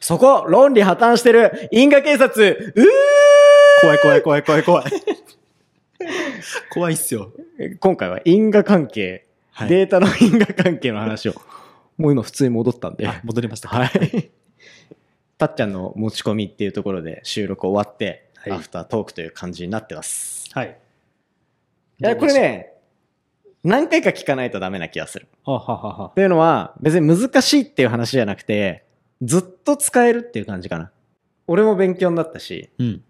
そこ、論理破綻してる因果警察、うー怖い怖い怖い怖い怖い。怖いっすよ。今回は因果関係、はいデータの因果関係の話を、もう今普通に戻ったんで、あ戻りましたか。はい。たっちゃんの持ち込みっていうところで収録終わって、はいアフタートークという感じになってます。はい。いや、これね、何回か聞かないとダメな気がする。ははははというのは、別に難しいっていう話じゃなくて、ずっと使えるっていう感じかな。俺も勉強になったし、うん。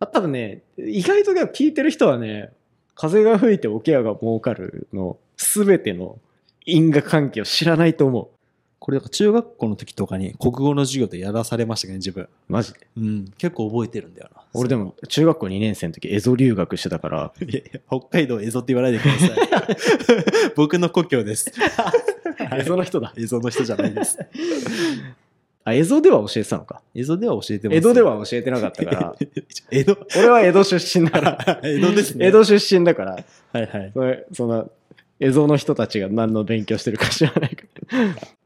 あ多分ね、意外とね聞いてる人はね、風が吹いておケアが儲かるの、すべての因果関係を知らないと思う。これ、中学校の時とかに国語の授業でやらされましたけどね、自分。マジで？うん。結構覚えてるんだよな。俺でも、中学校2年生の時、蝦夷留学してたから、いやいや北海道蝦夷って言わないでください。僕の故郷です。蝦夷の人だ。蝦夷の人じゃないです。あ、蝦夷では教えてたのか。蝦夷では教えてます。江戸では教えてなかったから、江戸俺は江戸出身だから、江戸ですね。江戸出身だから、はいはい。それその、江戸の人たちが何の勉強してるか知らないから。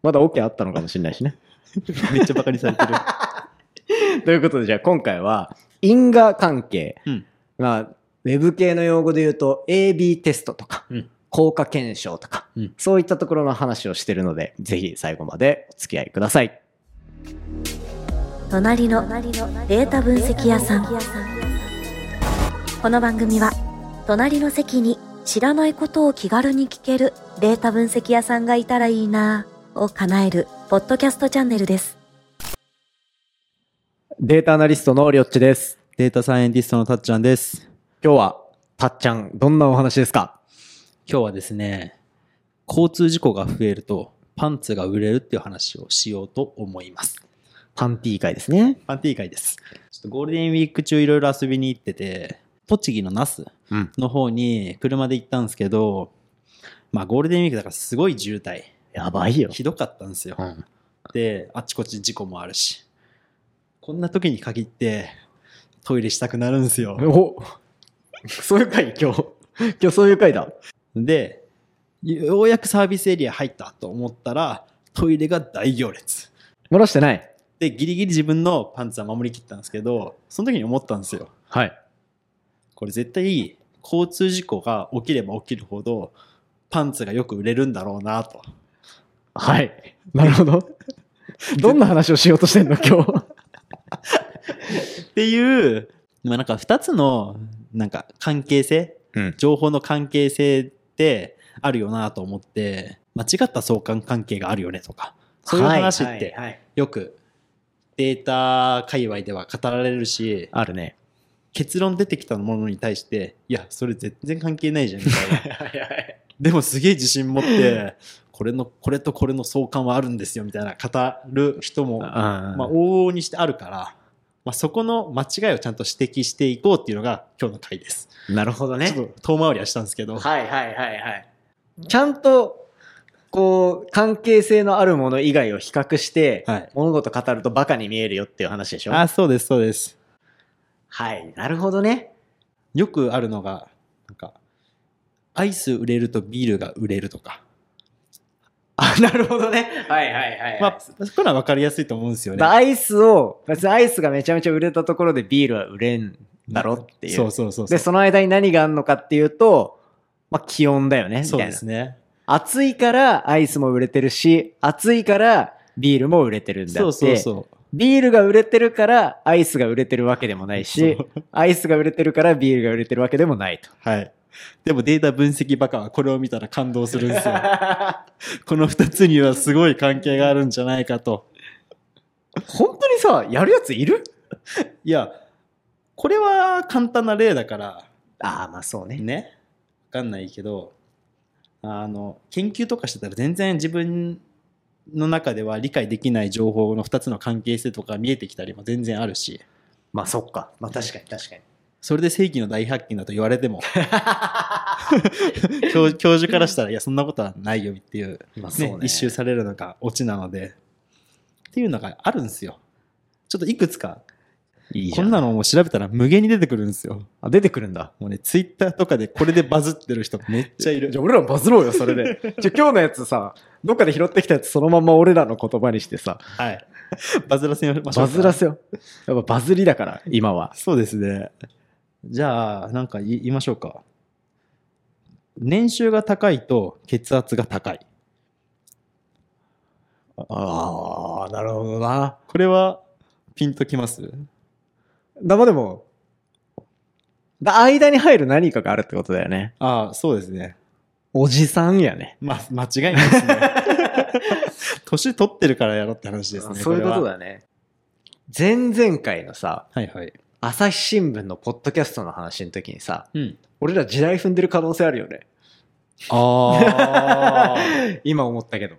まだ OK あったのかもしれないしね。めっちゃバカにされてる。ということで、じゃあ今回は、因果関係。うん。まあ、ウェブ系の用語で言うと、AB テストとか、うん。効果検証とか、うんそういったところの話をしてるので、ぜひ最後までお付き合いください。隣のデータ分析屋さんこの番組は隣の席に知らないことを気軽に聞けるデータ分析屋さんがいたらいいなぁを叶えるポッドキャストチャンネルですデータアナリストのりょっちです。データサイエンティストのたっちゃんです。今日は、たっちゃん、どんなお話ですか？今日はですね、交通事故が増えるとパンツが売れるっていう話をしようと思います。パンティー会ですね。パンティー会です。ちょっとゴールデンウィーク中いろいろ遊びに行ってて、栃木の那須うん。の方に車で行ったんですけど、まあゴールデンウィークだからすごい渋滞。やばいよ。ひどかったんですよ。うん。で、あっちこっち事故もあるし。こんな時に限ってトイレしたくなるんですよ。おそういう回今日。今日そういう回だ。で、ようやくサービスエリア入ったと思ったら、トイレが大行列。漏らしてない。で、ギリギリ自分のパンツは守りきったんですけど、その時に思ったんですよ。はい。これ絶対、交通事故が起きれば起きるほど、パンツがよく売れるんだろうなと。はい。なるほど。どんな話をしようとしてんの今日？っていう、まあなんか二つの、なんか関係性、うん。情報の関係性ってあるよなと思って、間違った相関関係があるよねとか、そういう話ってよくデータ界隈では語られるし、あるね。結論出てきたものに対して、いや、それ全然関係ないじゃんみたいな。でもすげえ自信持って、これの、これとこれの相関はあるんですよみたいな語る人も、あまあ、往々にしてあるから、まあ、そこの間違いをちゃんと指摘していこうっていうのが今日の回です。なるほどね。ちょっと遠回りはしたんですけど、はいはいはいはい。ちゃんと、こう、関係性のあるもの以外を比較して、はい物事語るとバカに見えるよっていう話でしょ？あ、そうです、そうです。はい。なるほどね。よくあるのが、なんか、アイス売れるとビールが売れるとか。あ、なるほどね。はいはいはい、まあ、そういうのは分かりやすいと思うんですよね。アイスを、別にアイスがめちゃめちゃ売れたところでビールは売れんだろっていう。そうそうそう。で、その間に何があるのかっていうと、まあ気温だよね。みそうですね。暑いからアイスも売れてるし、暑いからビールも売れてるんだって。そうそうそう。ビールが売れてるからアイスが売れてるわけでもないしアイスが売れてるからビールが売れてるわけでもないと。はい。でもデータ分析バカはこれを見たら感動するんですよ。この二つにはすごい関係があるんじゃないかと。本当にさ、やるやついる？いや、これは簡単な例だから、ああ、まあそうね。ね。わかんないけど、あの、研究とかしてたら全然自分の中では理解できない情報の二つの関係性とか見えてきたりも全然あるし、まあそっか。まあ確かに確かに。それで世紀の大発見だと言われても、教教授からしたら、いや、そんなことはないよっていう、ねね、一周されるのがオチなので、っていうのがあるんですよ。ちょっといくつか、いい。こんなのもう調べたら無限に出てくるんですよ。あ、出てくるんだ。もうね、ツイッターとかでこれでバズってる人めっちゃいる じ。ゃあ俺らバズろうよ、それで。じゃあ今日のやつさ、どっかで拾ってきたやつそのまま俺らの言葉にしてさ、はい。バズらせましょうかバズらせよ。やっぱバズりだから、今は。そうですね。じゃあ、なんか言いましょうか。年収が高いと血圧が高い。ああ、なるほどな。これはピンときます？だまでも、だ間に入る何かがあるってことだよね。ああ、そうですね。おじさんやね。まあ、間違いないですね。年取ってるからやろうって話ですね。そういうこと。だね。前々回のさ、はいはい。朝日新聞のポッドキャストの話の時にさ、うん。俺ら時代踏んでる可能性あるよね。ああ。今思ったけど。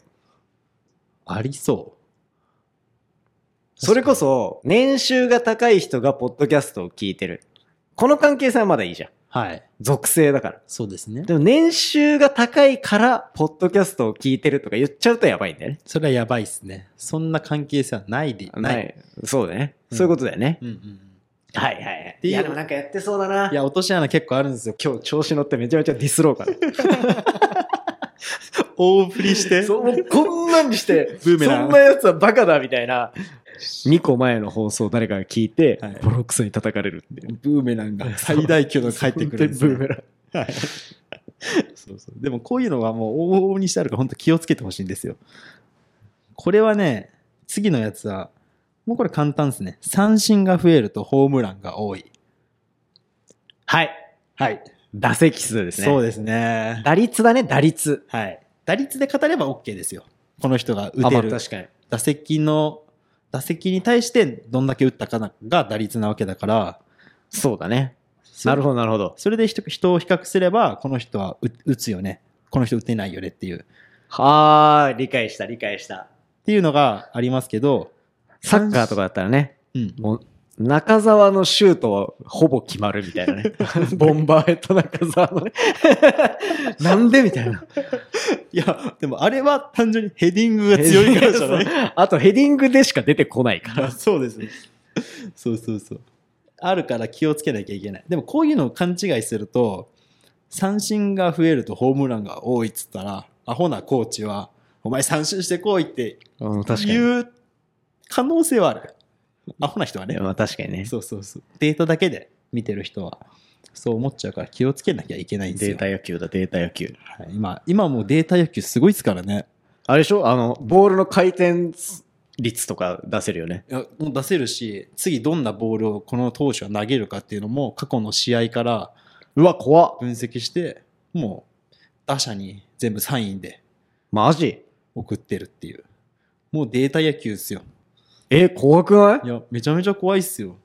ありそう。それこそ、年収が高い人がポッドキャストを聞いてる。この関係性はまだいいじゃん。はい。属性だから。そうですね。でも年収が高いから、ポッドキャストを聞いてるとか言っちゃうとやばいんだよね。それはやばいっすね。そんな関係性はないで。ない。そうだね。うんそういうことだよね。うんうんうん。はいはいはい。ていやでもなんかやってそうだな。いや、落とし穴結構あるんですよ。今日調子乗ってめちゃめちゃディスろうかな。大振りして。そう、もうこんなんにして、ブーメランそんなやつはバカだみたいな。2個前の放送誰かが聞いて、はいボロクソに叩かれるっていう。ブーメランが 最大級の返ってくるんですブーメラン。はい。そうそう。でもこういうのはもう往々にしてあるから本当気をつけてほしいんですよ。これはね、次のやつは、もうこれ簡単ですね。三振が増えるとホームランが多い。はい。はい。打席数ですね。そうですね。打率だね、打率。はい。打率で語れば OK ですよ。この人が打てる。あ確かに。打席の、打席に対してどんだけ打ったかが打率なわけだから、そうだね。なるほど、なるほど。それで人人を比較すれば、この人は打打つよね。この人打てないよねっていう。っはーい、理解した、理解した。ていうのがありますけど、サッカーとかだったらね、うん。もう、中澤のシュートはほぼ決まるみたいなね。ボンバーヘッド中澤のね。なんでみたいな。いや、でもあれは単純にヘディングが強いからじゃない？あとヘディングでしか出てこないから。あそうですね。そうそうそう。あるから気をつけなきゃいけない。でもこういうのを勘違いすると、三振が増えるとホームランが多いっつったら、アホなコーチは、お前三振してこいってうん、確かに。言う可能性はある。アホな人はね。まあ確かにね。そうそうそう。データだけで見てる人は、そう思っちゃうから気をつけなきゃいけないんですよ。データ野球だ、データ野球。はい、今、今もうデータ野球すごいですからね。あれでしょ？あの、ボールの回転率とか出せるよね。いやもう出せるし、次どんなボールをこの投手は投げるかっていうのも過去の試合からうわ、怖っ。分析して、もう打者に全部サインでマジ？送ってるっていう。もうデータ野球ですよ。え、怖くない？いや、めちゃめちゃ怖いっすよ。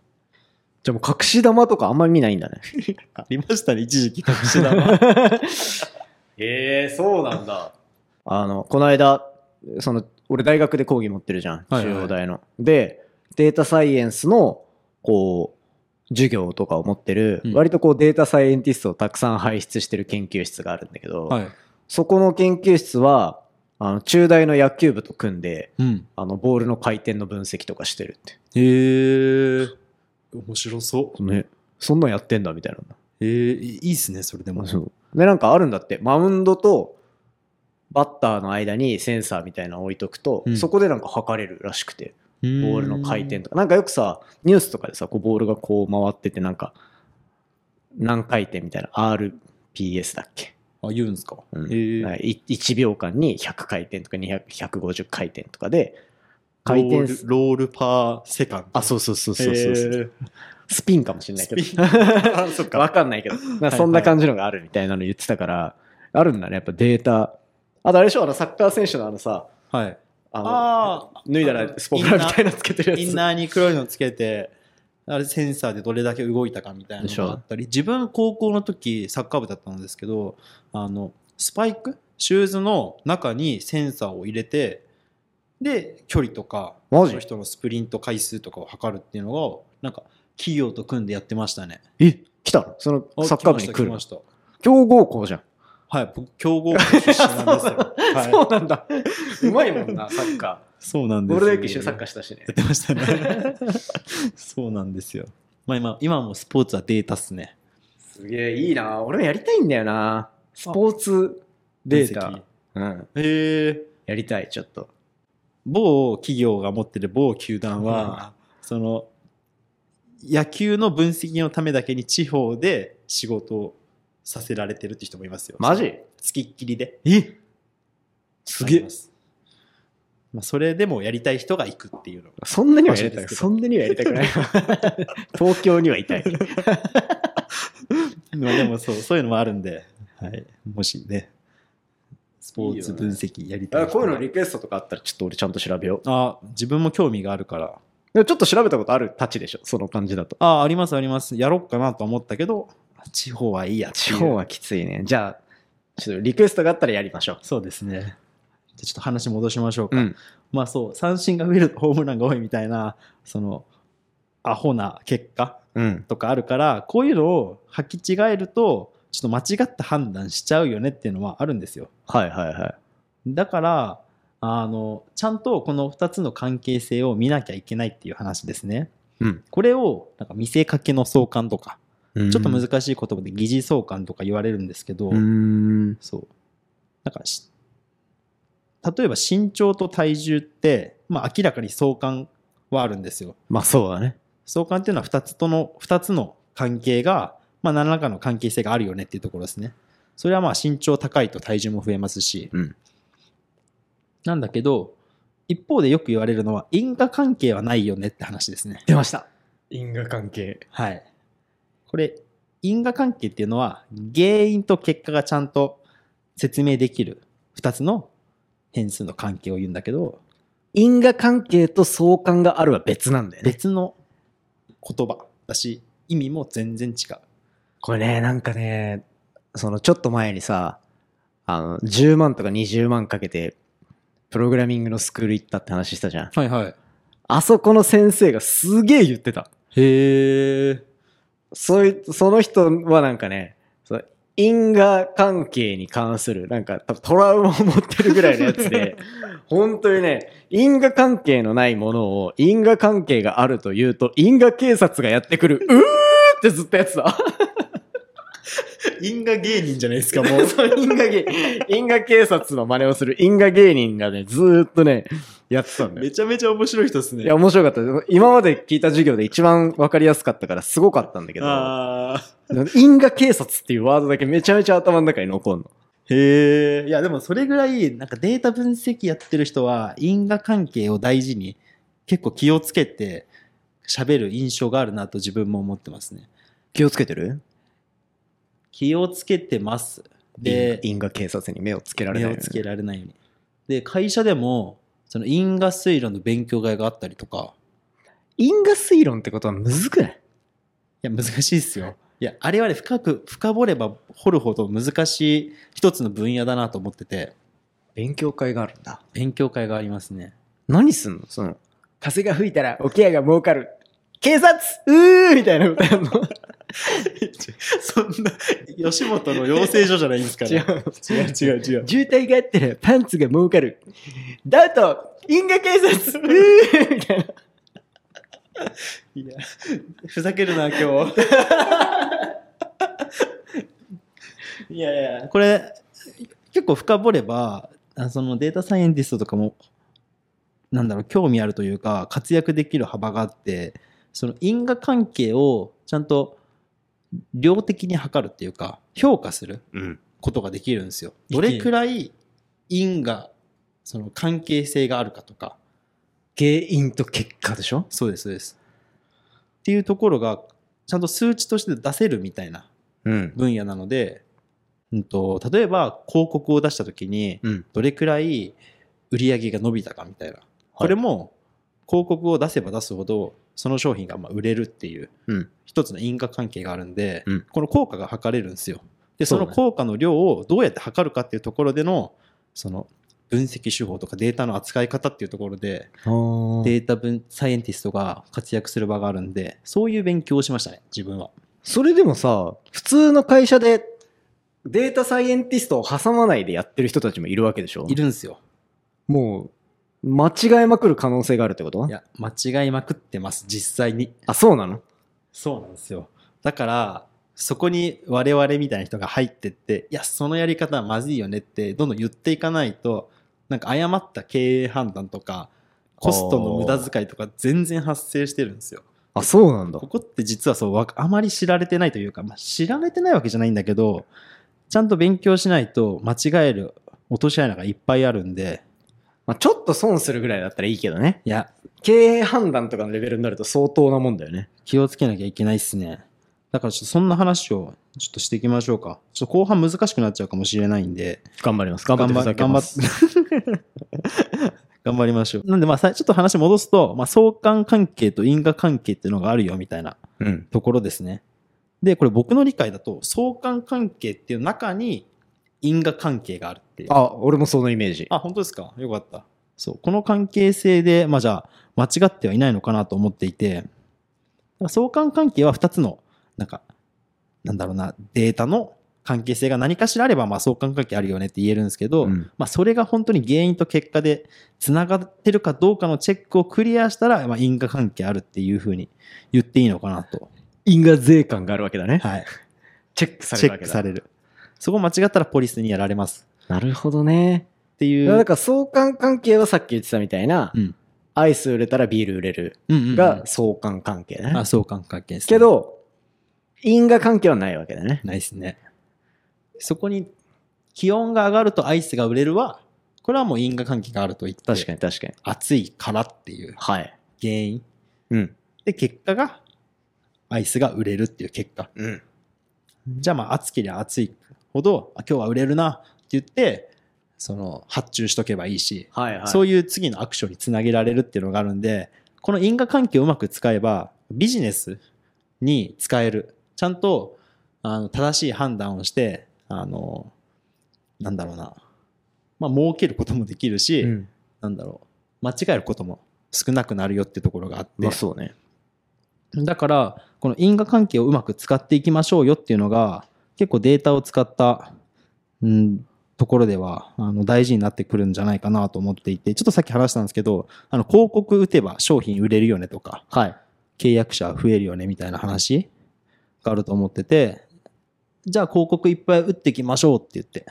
じゃあもう隠し玉とかあんまり見ないんだね。ありましたね、一時期隠し玉。ええそうなんだ。あの、この間、その、俺大学で講義持ってるじゃん。はいはい中央大の。で、データサイエンスの、こう、授業とかを持ってる、うん割とこうデータサイエンティストをたくさん輩出してる研究室があるんだけど、はい。そこの研究室は、あの、中大の野球部と組んで、うん。あの、ボールの回転の分析とかしてるって。へえ。面白そう。ね。そんなんやってんだ、みたいな。えー、いいっすね、それでも。そう。で、なんかあるんだって。マウンドとバッターの間にセンサーみたいなの置いとくと、うんそこでなんか測れるらしくて、ボボールの回転とか。なんかよくさ、ニュースとかでさ、こうボールがこう回ってて、なんか、何回転みたいな、RPS だっけ、あ、言うんすか？うんへえ。なんかい 1, 秒間に100回転とか200 150回転とかで、回ロー転ル roll per second。あ、そうそうそうそうそうそう、へースピンかもしれないけど。あそっか わかんないけど。なそんな感じのがあるみたいなの言ってたから、あるんだね、やっぱデータ。あとあれでしょあのサッカー選手のあのさ、はい。あの、脱いだらスポーラみたいなのつけてるやつ。インナーに黒いのつけて、あれセンサーでどれだけ動いたかみたいなのがあったり、自分高校の時サッカー部だったんですけど、あの、スパイク？シューズの中にセンサーを入れて、で、距離とか、その人のスプリント回数とかを測るっていうのを、なんか、企業と組んでやってましたね。え、来たの？そのあサッカー部に来るの？来強豪校じゃん。たはい、僕、強豪校出身なんですよ。はい、そうなんだ。うまいもんな、サッカー。そうなんですゴールデンウィーク一緒にサッカーしたしねや。ってましたね。そうなんですよ。まあ今、今もスポーツはデータっすね。すげえいいな。俺もやりたいんだよな。スポーツデータ。うん。へえ。やりたい、ちょっと。某企業が持ってる某球団は、その、野球の分析のためだけに地方で仕事をさせられてるって人もいますよ。マジ？付きっきりで。え？すげえま。あ、それでもやりたい人が行くっていうのが。そんなにはやりたい。そんなにはやりたくない。東京にはいたい。まあでもそう、そういうのもあるんで、はい。もしね、スポーツ分析やりたいあ人こういうのリクエストとかあったらちょっと俺ちゃんと調べよう。あ、自分も興味があるから。でもちょっと調べたことあるたちでしょその感じだと。あ、ありますあります。やろっかなと思ったけど、地方はいいや地方はきついね。じゃあ、ちょっとリクエストがあったらやりましょう。そうですね。じゃあちょっと話戻しましょうか。うん。まあそう、三振が増えるとホームランが多いみたいな、その、アホな結果うん。とかあるから、こういうのを履き違えると、ちょっと間違った判断しちゃうよねっていうのはあるんですよ。はいはいはい。だから、あの、ちゃんとこの2つの関係性を見なきゃいけないっていう話ですね。うん。これを、なんか見せかけの相関とか、ちちょっと難しい言葉で疑似相関とか言われるんですけど、うーん。そう。なんかし、例えば身長と体重って、まあ明らかに相関はあるんですよ。まあそうだね。相関っていうのは2つとの、2つの関係が、まあ何らかの関係性があるよねっていうところですね。それはまあ身長高いと体重も増えますし、うん。なんだけど、一方でよく言われるのは因果関係はないよねって話ですね。出ました。因果関係。はい。これ、因果関係っていうのは原因と結果がちゃんと説明できる2つの変数の関係を言うんだけど、因果関係と相関があるは別なんだよね。別の言葉だし、意味も全然違う。これね、なんかね、そのちょっと前にさ、あの、10万とか20万かけて、プログラミングのスクール行ったって話したじゃん。はいはい。あそこの先生がすげえ言ってた。へえ。そういう、その人はなんかね、因果関係に関する、なんか多分トラウマを持ってるぐらいのやつで、本当にね、因果関係のないものを因果関係があるというと、因果警察がやってくる、うーってずっとやってた。因果芸人じゃないですか、も もう、う。その因果芸、因果警察の真似をする因果芸人がね、ずーっとね、やってたんだよめ。ちゃめちゃ面白い人ですね。いや、面白かった。今まで聞いた授業で一番わかりやすかったからすごかったんだけど、あ因果警察っていうワードだけめちゃめちゃ頭の中に残るの。ーへえ。いや、でもそれぐらい、なんかデータ分析やってる人は、因果関係を大事に、結構気をつけて喋る印象があるなと自分も思ってますね。気をつけてる？気をつけてます。で、因果警察に目をつけられない。目をつけられないように。で、会社でも、その因果推論の勉強会があったりとか、因果推論ってことはむずくない？いや、難しいですよ。いや、あれはね、深く、深掘れば掘るほど難しい一つの分野だなと思ってて、勉強会があるんだ。勉強会がありますね。何すんの？その、風が吹いたらおケアが儲かる。警察うーみたいなことやるの？そんな、吉本の養成所じゃないんですか違う。違う違う違う。渋滞があったらパンツが儲かる。ダウト因果警察みたいな。いや、ふざけるな、今日。いやいや、これ、結構深掘れば、あそのデータサイエンティストとかも、なんだろう、興味あるというか、活躍できる幅があって、その因果関係をちゃんと量的に測るっていうか、評価するうん。ことができるんですよ。どれくらい因果、その関係性があるかとか、原因と結果でしょ？そうです、そうです。っていうところが、ちゃんと数値として出せるみたいなうん。分野なので、うんと、例えば広告を出したときに、うん。どれくらい売り上げが伸びたかみたいな。これも、広告を出せば出すほど、その商品がまあ売れるっていう、うん。一つの因果関係があるんで、うんこの効果が測れるんですよ。で、その効果の量をどうやって測るかっていうところでの、その、分析手法とかデータの扱い方っていうところで、デデータ分サイエンティストが活躍する場があるんで、そういう勉強をしましたね、自分は。それでもさ、普通の会社でデータサイエンティストを挟まないでやってる人たちもいるわけでしょ？いるんですよ。もう、間違えまくる可能性があるってこと？いや、間違いまくってます、実際に。あ、そうなの？そうなんですよ。だから、そこに我々みたいな人が入ってって、いや、そのやり方はまずいよねって、どんどん言っていかないと、なんか誤った経営判断とかコストの無駄遣いとか全然発生してるんですよ。あ、そうなんだこ。こって実はそうわあまり知られてないというか、まあ、知られてないわけじゃないんだけどちゃんと勉強しないと間違える落とし穴がいっぱいあるんでまあ、ちょっと損するぐらいだったらいいけどね。いや経営判断とかのレベルになると相当なもんだよね。気をつけなきゃいけないっすねだからちょっとそんな話をちょっとしていきましょうかちょっと後半難しくなっちゃうかもしれないんで頑張ります。頑張ってふざけます。頑張りましょうなんでまあさちょっと話戻すと、まあ、相関関係と因果関係っていうのがあるよみたいなうん。ところですね。で、これ僕の理解だと、相関関係っていう中に因果関係があるっていう。あ、俺もそのイメージ。あ、本当ですか？よかった。そう。この関係性で、まあじゃあ、間違ってはいないのかなと思っていて、相関関係は2つの、なんか、なんだろうな、データの関係性が何かしらあれば、まあ相関関係あるよねって言えるんですけど、うんまあそれが本当に原因と結果で繋がってるかどうかのチェックをクリアしたら、まあ因果関係あるっていうふうに言っていいのかなと。因果税関があるわけだね。はい。チェックされチェるわけだ。ックされる。そこ間違ったらポリスにやられます。なるほどね。っていう。だから相関関係はさっき言ってたみたいな、うん。アイス売れたらビール売れるが相関関係だね。あ、相関関係です、け、ど、因果関係はないわけだね。ないですね。そこに気温が上がるとアイスが売れるは、これはもう因果関係があると言って、確かに確かに。暑いからっていうはい。原因。うん。で、結果が、アイスが売れるっていう結果。うん。じゃあまあ暑ければ暑いほど、あ今日は売れるなって言って、その発注しとけばいいし、はいはい。そういう次のアクションにつなげられるっていうのがあるんで、この因果関係をうまく使えば、ビジネスに使える。ちゃんと、あの、正しい判断をして、あの、なんだろうな。まあ、儲けることもできるし、うん。なんだろう。間違えることも少なくなるよっていうところがあって。まあそうね。だから、この因果関係をうまく使っていきましょうよっていうのが、結構データを使った、うん、ところでは、あの、大事になってくるんじゃないかなと思っていて、ちょっとさっき話したんですけど、あの、広告打てば商品売れるよねとか、はい。契約者増えるよねみたいな話があると思ってて、じゃあ広告いっぱい打っていきましょうって言って。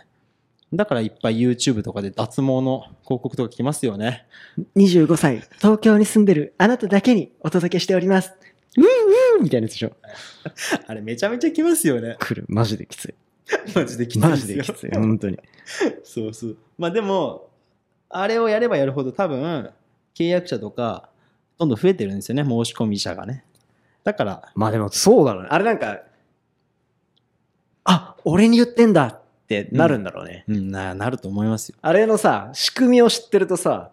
だからいっぱい YouTube とかで脱毛の広告とか来ますよね。25歳、東京に住んでるあなただけにお届けしております。うんうんみたいなやつでしょ。あれめちゃめちゃ来ますよね。来る。マジできつい。マジで来マジできつい。本当に。そうそう。まあでも、あれをやればやるほど多分、契約者とか、どんどん増えてるんですよね、申し込み者がね。だから、まあでもそうだろうね。あれなんか、あ、俺に言ってんだってなるんだろうね。うん、ななると思いますよ。あれのさ、仕組みを知ってるとさ、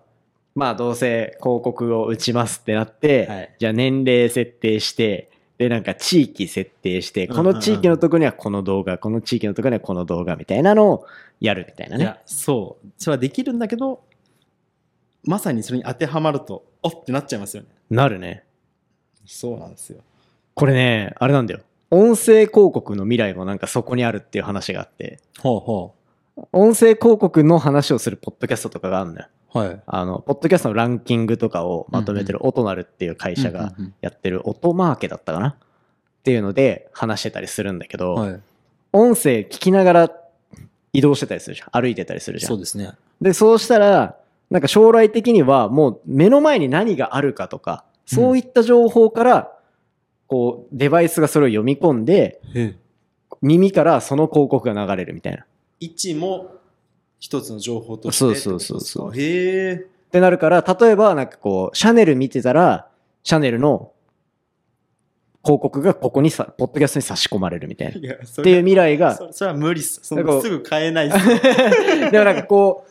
まあどうせ広告を打ちますってなって、はいじゃあ年齢設定して、でなんか地域設定して、この地域のとこにはこの動画、この地域のとこにはこの動画みたいなのをやるみたいないね。や、そう。それはできるんだけど、まさにそれに当てはまると、おってなっちゃいますよね。なるね。そうなんですよ。これね、あれなんだよ。音声広告の未来もなんかそこにあるっていう話があって、ほうほ音声広告の話をするポッドキャストとかがあるんだよ。う。はい。あの、ポッドキャストのランキングとかをまとめてるオトナルっていう会社がやってるオトマーケだったかな？っていうので話してたりするんだけど、うんはい。音声聞きながら移動してたりするじゃん。歩いてたりするじゃ。そうんですね。で、そうしたら、なんか将来的にはもう目の前に何があるかとか、そういった情報から、こう、デバイスがそれを読み込んで、へ耳からその広告が流れるみたいな。っ位置も一つの情報としてそうそうそうそうへえ。てなるから、例えばなんかこう、シャネル見てたら、シャネルの広告がここにさ、ポッドキャストに差し込まれるみたいな。っていうれ未来が、そそれは無理っす。そすぐ変えないっす。でもなんかこ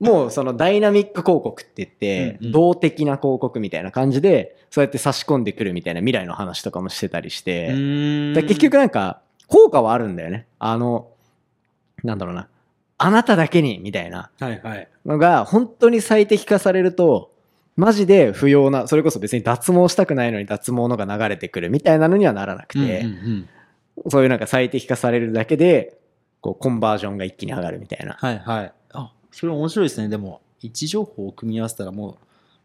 う、もうそのダイナミック広告って言って、うんうん動的な広告みたいな感じで、そうやって差し込んでくるみたいな未来の話とかもしてたりして、で結局なんか、効果はあるんだよね。あの、なんだろうな。あなただけに、みたいな。のが、本当に最適化されると、マジで不要な、それこそ別に脱毛したくないのに脱毛のが流れてくるみたいなのにはならなくて、そういうなんか最適化されるだけで、こう、コンバージョンが一気に上がるみたいな。はいはい。あ、それ面白いですね。でも、位置情報を組み合わせたらもう、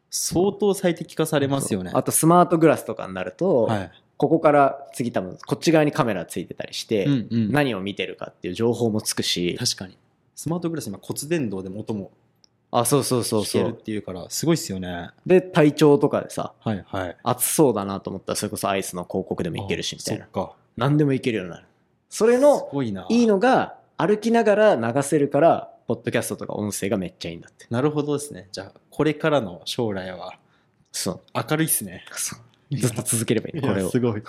相当最適化されますよね。あとスマートグラスとかになると、はい。ここから次多分こっち側にカメラついてたりして、うんうん何を見てるかっていう情報もつくし、確かに。スマートグラス今骨伝導でも音もあ、そうそうそう聞けるっそう。ていうから、すごいっすよね。で、体調とかでさ、はいはい。暑そうだなと思ったら、それこそアイスの広告でもいけるし、みたいな。何でもいけるようになる。それすの、ごいな。いいのが、歩きながら流せるから、ポッドキャストとか音声がめっちゃいいんだって。なるほどですね。じゃあ、これからの将来はそう。明るいっすね。そうずっと続ければいいね、これを。すごい。い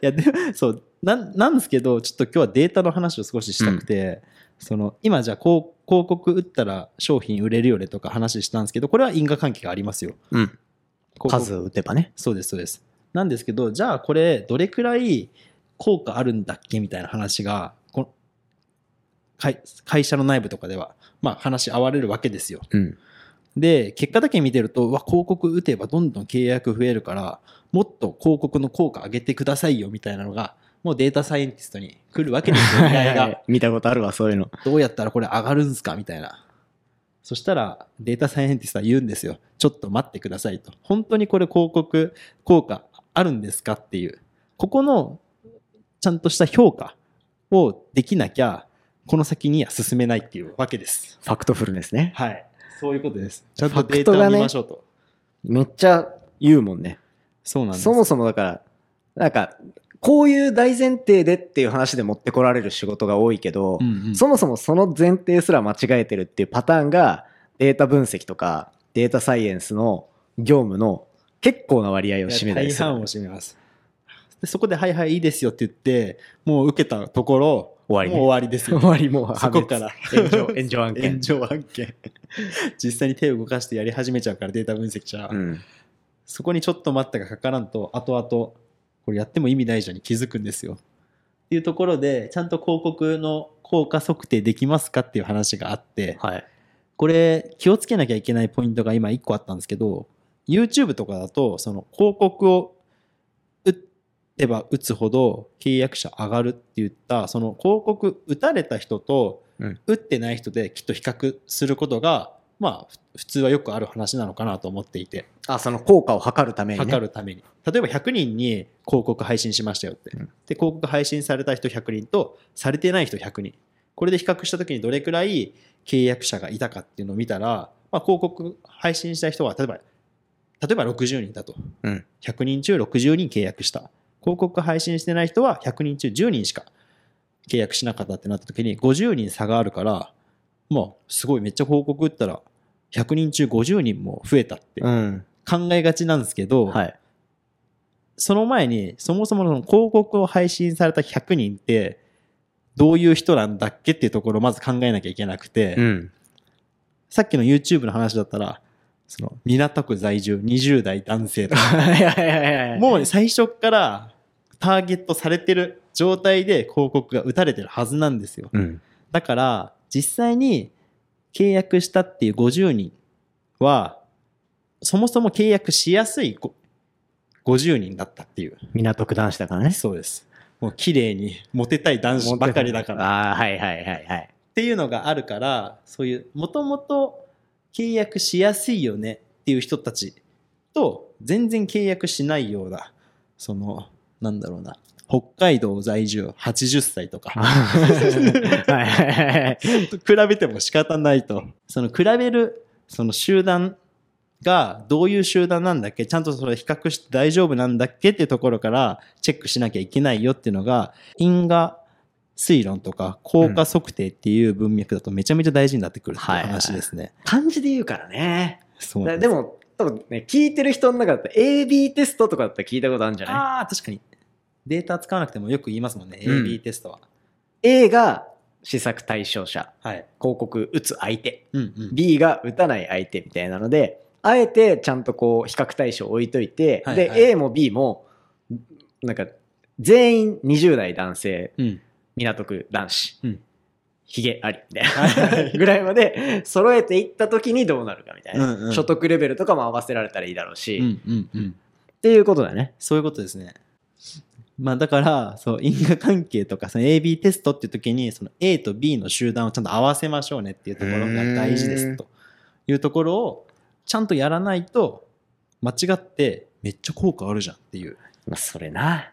や、で、そう、なん、なんですけど、ちょっと今日はデータの話を少ししたくて、その、今じゃあ、広告打ったら商品売れるよねとか話したんですけど、これは因果関係がありますよ。うん。数を打てばね。そうです、そうです。なんですけど、じゃあこれ、どれくらい効果あるんだっけみたいな話が、この会会社の内部とかでは、まあ話し合われるわけですよ。うん。で、結果だけ見てると、うわ、広告打てばどんどん契約増えるから、もっと広告の効果上げてくださいよみたいなのが、もうデータサイエンティストに来るわけですよ、依頼が。見たことあるわ、そういうの。どうやったらこれ上がるんすかみたいな。そしたら、データサイエンティストは言うんですよ。ちょっと待ってくださいと。本当にこれ広告効果あるんですかっていう。ここの、ちゃんとした評価をできなきゃ、この先には進めないっていうわけです。ファクトフルネスね。はい。そういうことです。ちゃんとデータ見ましょうと。めっちゃ言うもんね。そうなんです。そもそもだから、なんか、こういう大前提でっていう話で持ってこられる仕事が多いけど、うんうんそもそもその前提すら間違えてるっていうパターンがデータ分析とかデータサイエンスの業務の結構な割合を占めたりする。大半を占めます。でそこで、はいはい、いいですよって言って、もう受けたところ、終わりねもう終わりですよ。終わりもうそこから炎上、炎上案件炎。上案件。実際に手を動かしてやり始めちゃうから、データ分析者は。うん。そこにちょっと待ったがかからんと、後々、これやっても意味ないじゃんに気づくんですよ。っていうところで、ちゃんと広告の効果測定できますかっていう話があって、はい。これ気をつけなきゃいけないポイントが今1個あったんですけど YouTube とかだとその広告を打てば打つほど契約者上がるって言ったその広告打たれた人とうん。打ってない人できっと比較することがまあふ普通はよくある話なのかなと思っていて。あ、その効果を測るためにね。測るために。例えば100人に広告配信しましたよって、うん。で広告配信された人100人とされてない人100人これで比較した時にどれくらい契約者がいたかっていうのを見たら、まあ、広告配信した人は例えば例えば60人だと、うん。100人中60人契約した広告配信してない人は100人中10人しか契約しなかったってなった時に50人差があるからまあすごいめっちゃ広告打ったら100人中50人も増えたってうん。考えがちなんですけど、はい。その前に、そもそもその広告を配信された100人って、どういう人なんだっけっていうところをまず考えなきゃいけなくて、うん。さっきの YouTube の話だったら、その、港区在住20代男性とか。もう最初からターゲットされてる状態で広告が打たれてるはずなんですよ。うん。だから、実際に契約したっていう50人は、そもそも契約しやすいご50人だったっていう。港区男子だからね。そうです。もう綺麗にモテたい男子ばかりだから。っ ああ、はいはいはいはい。ていうのがあるから、そういう、もともと契約しやすいよねっていう人たちと、全然契約しないような、その、なんだろうな、北海道在住80歳とか、はいはいはいはい。比べても仕方ないと。その比べる、その集団がどういう集団なんだっけ？ちゃんとそれ比較して大丈夫なんだっけっていうところからチェックしなきゃいけないよっていうのが、因果推論とか効果測定っていう文脈だとめちゃめちゃ大事になってくるっていう話ですね。漢字で言うからね。そうでも、多分ね、聞いてる人の中だったら AB テストとかだったら聞いたことあるんじゃない？ああ、確かに。データ使わなくてもよく言いますもんね。うん AB テストは。A が施策対象者、はい。広告打つ相手。うんうん。B が打たない相手みたいなので、あえてちゃんとこう比較対象を置いといて、はいはいで、A も B も、なんか、全員20代男性、うん。港区男子、うんヒゲありみたはいなぐらいまで揃えていった時にどうなるかみたいな、うんうん所得レベルとかも合わせられたらいいだろうし、うんっうんうん。ていうことだね。そういうことですね。まあだから、そう、因果関係とか、その AB テストっていう時に、その A と B の集団をちゃんと合わせましょうねっていうところが大事ですというところを、ちゃんとやらないと、間違ってめっちゃ効果あるじゃんっていうまあ、それな。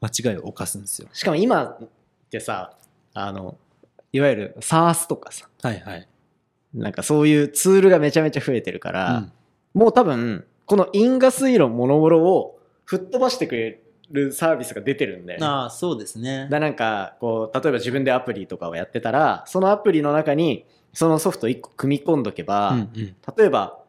間違いを犯すんですよ。しかも今ってさ、あの、いわゆる SARS とかさ、はいはい。なんかそういうツールがめちゃめちゃ増えてるから、うんもう多分、この因果推論もろもろを吹っ飛ばしてくれるサービスが出てるんだよね。ああ、そうですね。だなんか、こう、例えば自分でアプリとかをやってたら、そのアプリの中に、そのソフト1個組み込んどけば、うんうん例えば、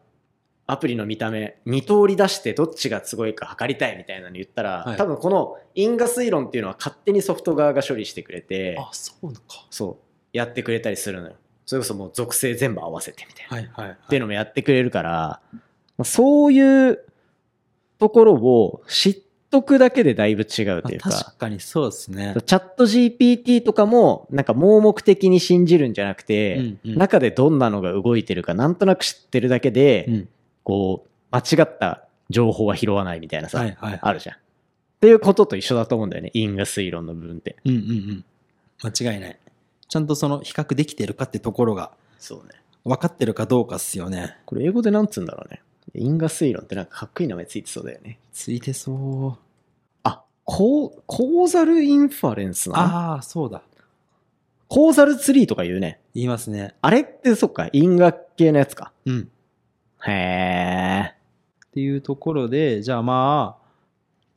アプリの見た目、2通り出してどっちがすごいか測りたいみたいなの言ったら、はい多分この因果推論っていうのは勝手にソフト側が処理してくれて、あ、そうか。そう、やってくれたりするのよ。それこそもう属性全部合わせてみたいな。はいはい、はい。っていうのもやってくれるから、まあそういうところを知っとくだけでだいぶ違うというか、まあ確かにそうですね。チャット GPT とかもなんか盲目的に信じるんじゃなくて、うんうん中でどんなのが動いてるかなんとなく知ってるだけで、うんこう、間違った情報は拾わないみたいなさ、はいはい。あるじゃん。っていうことと一緒だと思うんだよね。因果推論の部分って。うんうんうん。間違いない。ちゃんとその比較できてるかってところがそうね。分かってるかどうかっすよね。これ英語でなんつうんだろうね。因果推論ってなんかかっこいい名前ついてそうだよね。ついてそう。あ、コーコーザルインファレンスなの？ああ、そうだ。コーザルツリーとか言うね。言いますね。あれってそっか、因果系のやつか。うん。へー。っていうところで、じゃあまあ、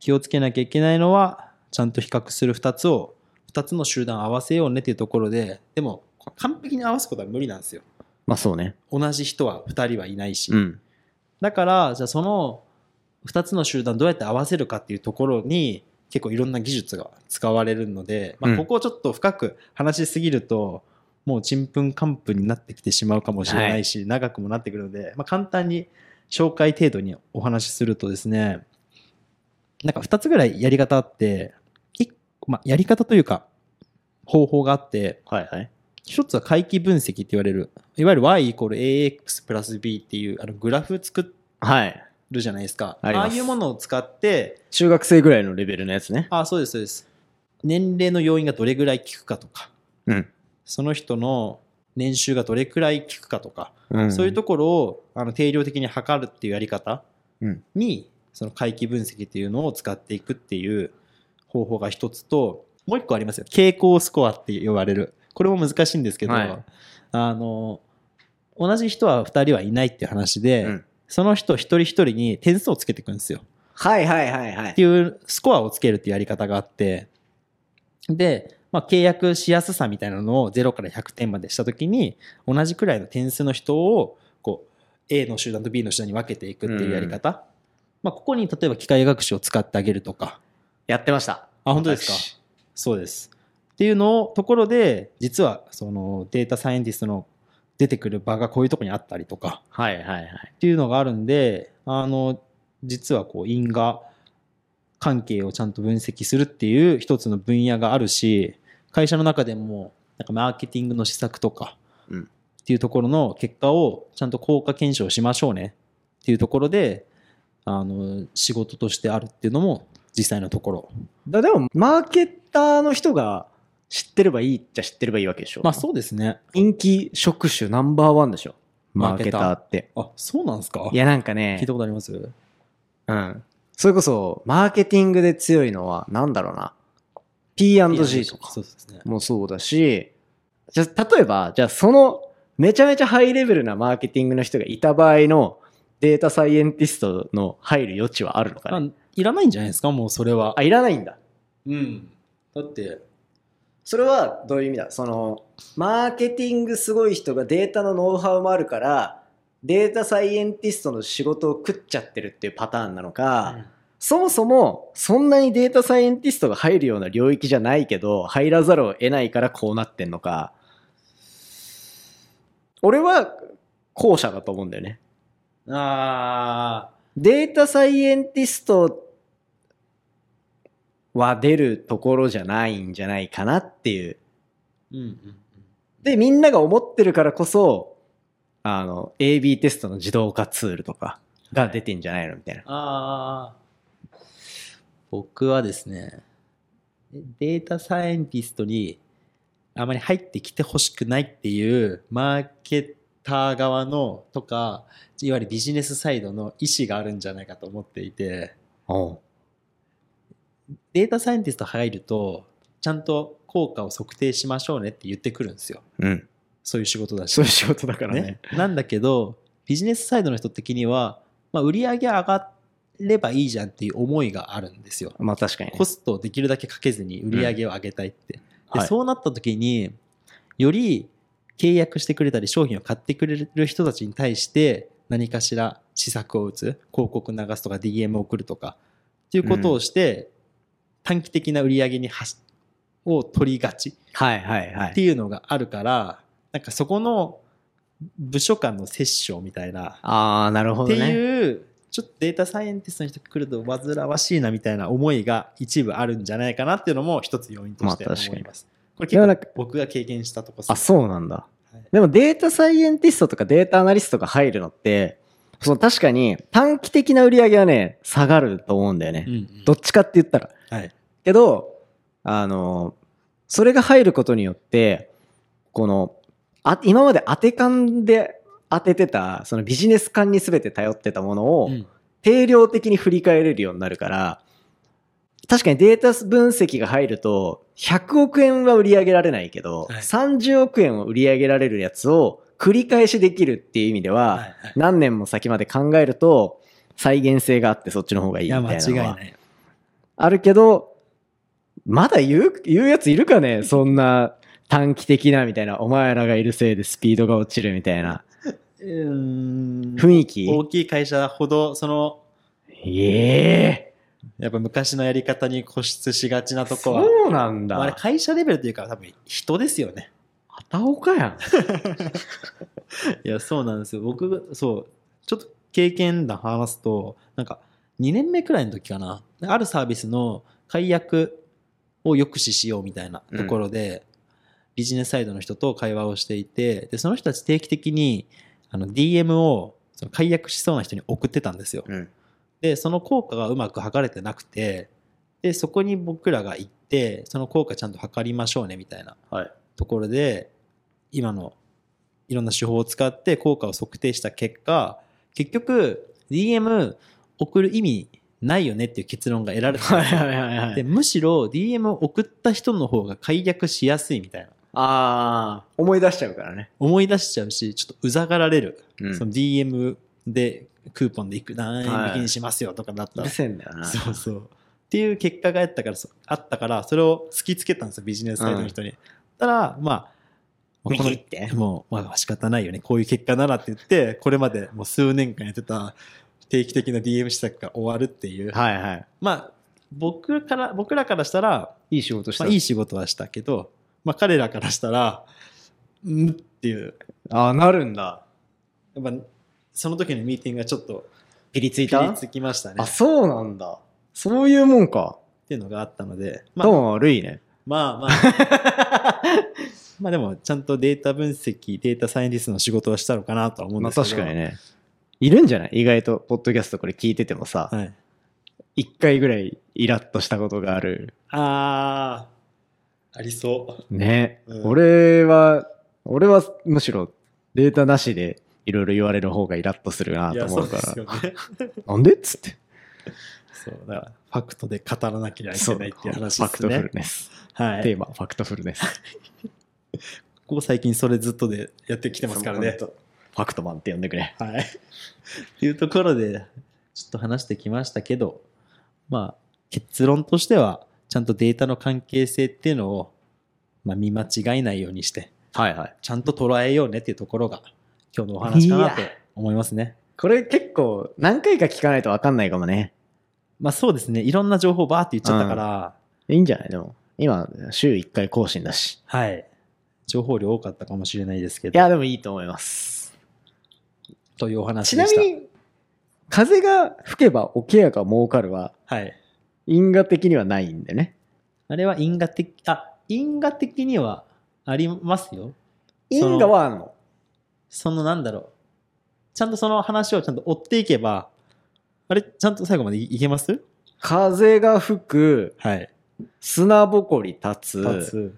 気をつけなきゃいけないのは、ちゃんと比較する2つを、2つの集団合わせようねっていうところで、でも、完璧に合わすことは無理なんですよ。まあそうね。同じ人は2人はいないし。うん。だから、じゃあその2つの集団どうやって合わせるかっていうところに、結構いろんな技術が使われるので、まあ、うんここをちょっと深く話しすぎると、もうちんぷんかんぷんになってきてしまうかもしれないし、長くもなってくるので、まあ、簡単に紹介程度にお話しするとですね、なんか2つぐらいやり方あって、まあ、やり方というか、方法があって、はいはい。一つは回帰分析って言われる、いわゆる y イコール ax プラス b っていうあのグラフ作。るじゃないですか。ありますああいうものを使って、中学生ぐらいのレベルのやつね。あそうです、そうです。年齢の要因がどれぐらい効くかとか、うん。その人の年収がどれくらい効くかとか、うんそういうところをあの定量的に測るっていうやり方うんに、その回帰分析っていうのを使っていくっていう方法が一つと、もう一個ありますよ。傾向スコアって呼ばれる。これも難しいんですけど、はいあの、同じ人は二人はいないっていう話で、うんその人一人一人に点数をつけていくんですよ。はいはいはいはいって。いうスコアをつけるっていうやり方があって、で、まあ、契約しやすさみたいなのを0から100点までしたときに、同じくらいの点数の人を、こう、A の集団と B の集団に分けていくっていうやり方。まあ、ここに例えば機械学習を使ってあげるとか。やってました。あ、本当ですか？私そうです。っていうのを、ところで、実は、そのデータサイエンティストの出てくる場がこういうところにあったりとか、はいはいはい。っていうのがあるんで、あの、実はこう因果関係をちゃんと分析するっていう一つの分野があるし、会社の中でも、なんかマーケティングの施策とか、うんっていうところの結果をちゃんと効果検証しましょうねっていうところで、あの、仕事としてあるっていうのも実際のところ。だでも、マーケッターの人が知ってればいいっちゃ知ってればいいわけでしょ。まあそうですね。人気職種ナンバーワンでしょ。マーケターって。あ、そうなんですか？いやなんか聞いねた、ことあります？うん。それこそ、マーケティングで強いのは、なんだろうな。P&G とかそうですね。もそうだし、じゃあ例えば、じゃあその、めちゃめちゃハイレベルなマーケティングの人がいた場合のデータサイエンティストの入る余地はあるのかまあね。いらないんじゃないですか？もうそれはあ、。いらないんだ。うん。だって、それはどういう意味だ？その、マーケティングすごい人がデータのノウハウもあるから、データサイエンティストの仕事を食っちゃってるっていうパターンなのか、そもそもそんなにデータサイエンティストが入るような領域じゃないけど、入らざるを得ないからこうなってんのか、俺は後者だと思うんだよね。あデータサイエンティストは出るところじゃないんじゃないかなっていう。ーうんうんうん。で、みんなが思ってるからこそ、あの、AB テストの自動化ツールとかが出てんじゃないのみたいな。ああ。僕はですね、データサイエンティストにあまり入ってきてほしくないっていうマーケター側のとか、いわゆるビジネスサイドの意思があるんじゃないかと思っていて、データサイエンティスト入ると、ちゃんと効果を測定しましょうねって言ってくるんですよ。うん。そういう仕事だしそういう仕事だからね。ね、なんだけどビジネスサイドの人的には、まあ、売り上げ上がればいいじゃんっていう思いがあるんですよ。まあ確かにね、コストをできるだけかけずに売り上げを上げたいって。ではいそうなった時により契約してくれたり商品を買ってくれる人たちに対して何かしら施策を打つ広告流すとか DM を送るとかっていうことをして、短期的な売り上げにはしを取りがちはいはいはい。っていうのがあるからなんかそこの部署間の折衝みたいなああ、なるほってどね。いうちょっとデータサイエンティストの人が来ると煩わしいなみたいな思いが一部あるんじゃないかなっていうのも一つ要因としてまあ確かに思います。これでもなんか結構僕が経験したとこあ、そうなんだ。はいでもデータサイエンティストとかデータアナリストが入るのって、その確かに短期的な売り上げはね、下がると思うんだよね。うんうんどっちかって言ったら。はいけど、あの、それが入ることによって、この、あ今まで当て感で当ててた、そのビジネス感に全て頼ってたものを、うん。定量的に振り返れるようになるから、確かにデータ分析が入ると、100億円は売り上げられないけど、はい。30億円を売り上げられるやつを繰り返しできるっていう意味では、はいはい。何年も先まで考えると、再現性があってそっちの方がいいいみたいいなのは。あるけど、まだ言う、言うやついるかね？そんな短期的なみたいな、お前らがいるせいでスピードが落ちるみたいな。うーん。雰囲気？大きい会社ほどそのいえやっぱ昔のやり方に固執しがちなとこは。そうなんまああれだ。会社レベルというか多分人ですよね。あたおかやん。いや、そうなんですよ。僕、そう、ちょっと経験談話すと、なんか、2年目くらいの時かな、あるサービスの解約を抑止しようみたいなところで、ビジネスサイドの人と会話をしていて、で、その人たち定期的に、あの、DM を、その解約しそうな人に送ってたんですよ。うん。で、その効果がうまく測れてなくて、で、そこに僕らが行って、その効果ちゃんと測りましょうねみたいなはい。ところで今のいろんな手法を使って効果を測定した結果結局 DM 送る意味ないよねっていう結論が得られた。んですよはいはいはいはい。でむしろ DM を送った人の方が解約しやすいみたいな。ああ、思い出しちゃうからね。思い出しちゃうしちょっとうざがられる、うん。その DM でクーポンでいく何円はい引きにしますよとかだったら、うるせえんだよな。そうそう。っていう結果があったからそあったからそれを突きつけたんですよビジネスサイドの人に、たらまあまあこのって。もう、まあ仕方ないよね。こういう結果ならって言って、これまでもう数年間やってた定期的な DM 施策が終わるっていう。はいはい。まあ、僕から、僕らからしたら、いい仕事した。まあいい仕事はしたけど、まあ彼らからしたら、んっていう、ああ、なるんだ。やっぱその時のミーティングがちょっとピリついた？ピリつきましたね。あ、っそうなんだ。そういうもんか。ていうのがあったので、まどうあ、も悪いね。まあまあ、まあでもちゃんとデータ分析、データサイエンティストの仕事はしたのかなとは思うんまあですけど。確かにね。いるんじゃない？意外と、ポッドキャストこれ聞いててもさ、はい。一回ぐらいイラッとしたことがある。あー、ありそう。ね。うん俺は、俺はむしろデータなしでいろいろ言われる方がイラッとするないとや、思そうから。ね。なんでっつって。そう、だから、ファクトで語らなきゃいけないっていう話ですファクトフルね。ネス。はい。テーマ、ファクトフルネス。ここ最近それずっとでやってきてますからね。ファクトマンって呼んでくれ。はい。っていうところで、ちょっと話してきましたけど、まあ、結論としては、ちゃんとデータの関係性っていうのを、まあ、見間違えないようにして、はいはい。ちゃんと捉えようねっていうところが、今日のお話かないとや思いますね。これ結構何回か聞かないとわかんないかもね。まあそうですね。いろんな情報バーって言っちゃったから、いいんじゃない？でも。今、週1回更新だし。はい。情報量多かったかもしれないですけど、いや、でもいいと思います。というお話ちでした。なみに、風が吹けば桶屋が儲かるは、はい。因果的にはないんでね。あれは因果的、あ、因果的にはありますよ。因果はあんの？そのなんだろう。ちゃんとその話をちゃんと追っていけば、あれ、ちゃんと最後までいいけます？風が吹く、はい。砂ぼこり立つ。立つ。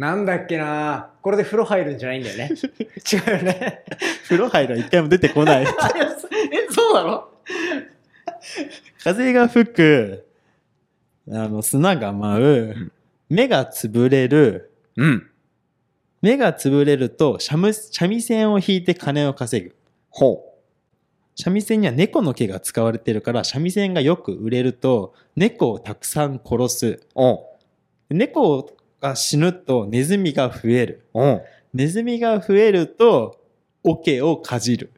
なんだっけなこれで風呂入るんじゃないんだよね。違うよね。風呂入るは一回も出てこない。え、そうなの？風が吹く、あの、砂が舞う、目が潰れる、うん。目が潰れると三味線を弾いて金を稼ぐ。ほ三味線には猫の毛が使われてるから三味線がよく売れると猫をたくさん殺す。猫が死ぬとネズミが増える。ネズミが増えると桶をかじる。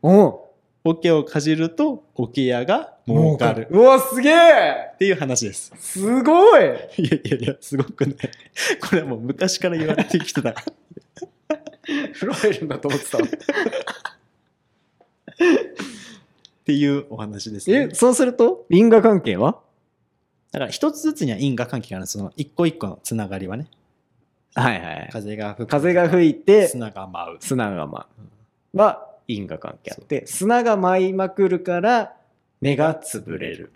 桶をかじると桶屋が儲かる。うわ、すげえっていう話です。すごいいやいやいや、すごくない？これはもう昔から言われてきてた。風呂入るんだと思ってたわ。っていうお話ですねえ、。そうすると？因果関係は？だから一つずつには因果関係があるその一個一個のつながりはね。はいはい。風が吹く。風が吹いて、砂が舞う。砂が舞う。は因果関係あって、砂が舞いまくるから目が潰れる。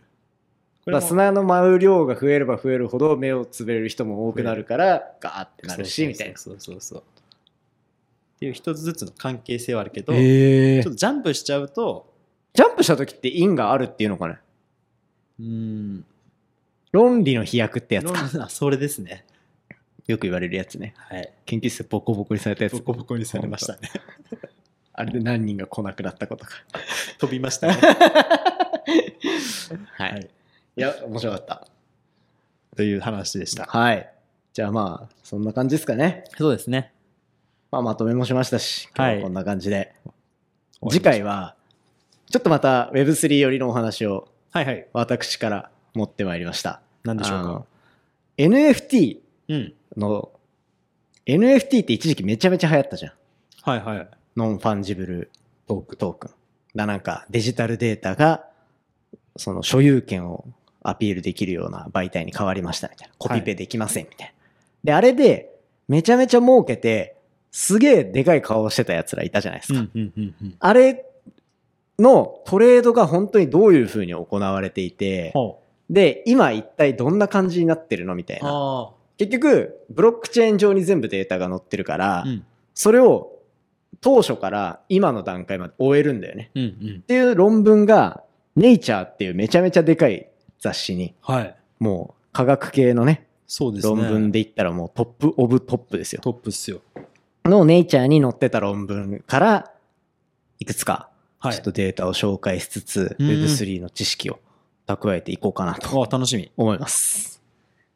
だからこれも砂の舞う量が増えれば増えるほど目を潰れる人も多くなるからガーってなるし、みたいな。そうそうそう。っていう一つずつの関係性はあるけど、へちょっとジャンプしちゃうと、ジャンプした時って因があるっていうのかねうーん、論理の飛躍ってやつか。あそれですね。よく言われるやつね。はい。研究室でボコボコにされたやつ。ボコボコにされましたね。あれで何人が来なくなったことか。飛びましたね。はい。はいい、や、面白かった。という話でした。はい。じゃあまあ、そんな感じですかね。そうですね。まあ、まとめもしましたし、今日ははいこんな感じで。終わりました次回は、ちょっとまた Web3 寄りのお話をはいはい。私から持ってまいりました。何でしょうか？NFT うん。の、NFT って一時期めちゃめちゃ流行ったじゃん。はいはい。 non-fungible tok token。だなんかデジタルデータが、その所有権をアピールできるような媒体に変わりましたみたいな。コピペできませんみたいな。で、あれで、めちゃめちゃ儲けて、すげえでかい顔をしてた奴らいたじゃないですか。あれのトレードが本当にどういう風に行われていて、ほで、今一体どんな感じになってるのみたいうな。あ結局、ブロックチェーン上に全部データが載ってるから、あ。うん。それを当初から今の段階まで終えるんだよね。うんうんっ。ていう論文が、ネイチャーっていうめちゃめちゃでかい雑誌に、はい。もう科学系のね、そうですね。論文で言ったらもうトップオブトップですよ。トップっすよ。のネイチャーに載ってた論文から、いくつか、はい。ちょっとデータを紹介しつつ、うん Web3 の知識を蓄えていこうかなとあ楽しみ。思います。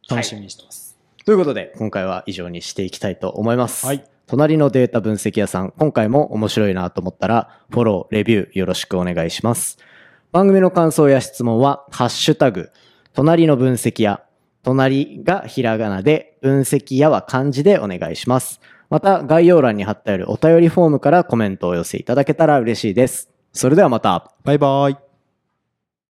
楽しみにしてます。ということで、今回は以上にしていきたいと思います。はい。隣のデータ分析屋さん、今回も面白いなと思ったら、フォロー、レビューよろしくお願いします。番組の感想や質問は、ハッシュタグ、隣の分析屋、隣がひらがなで、分析屋は漢字でお願いします。また、概要欄に貼ってあるお便りフォームからコメントをお寄せいただけたら嬉しいです。それではまた。バイバイ。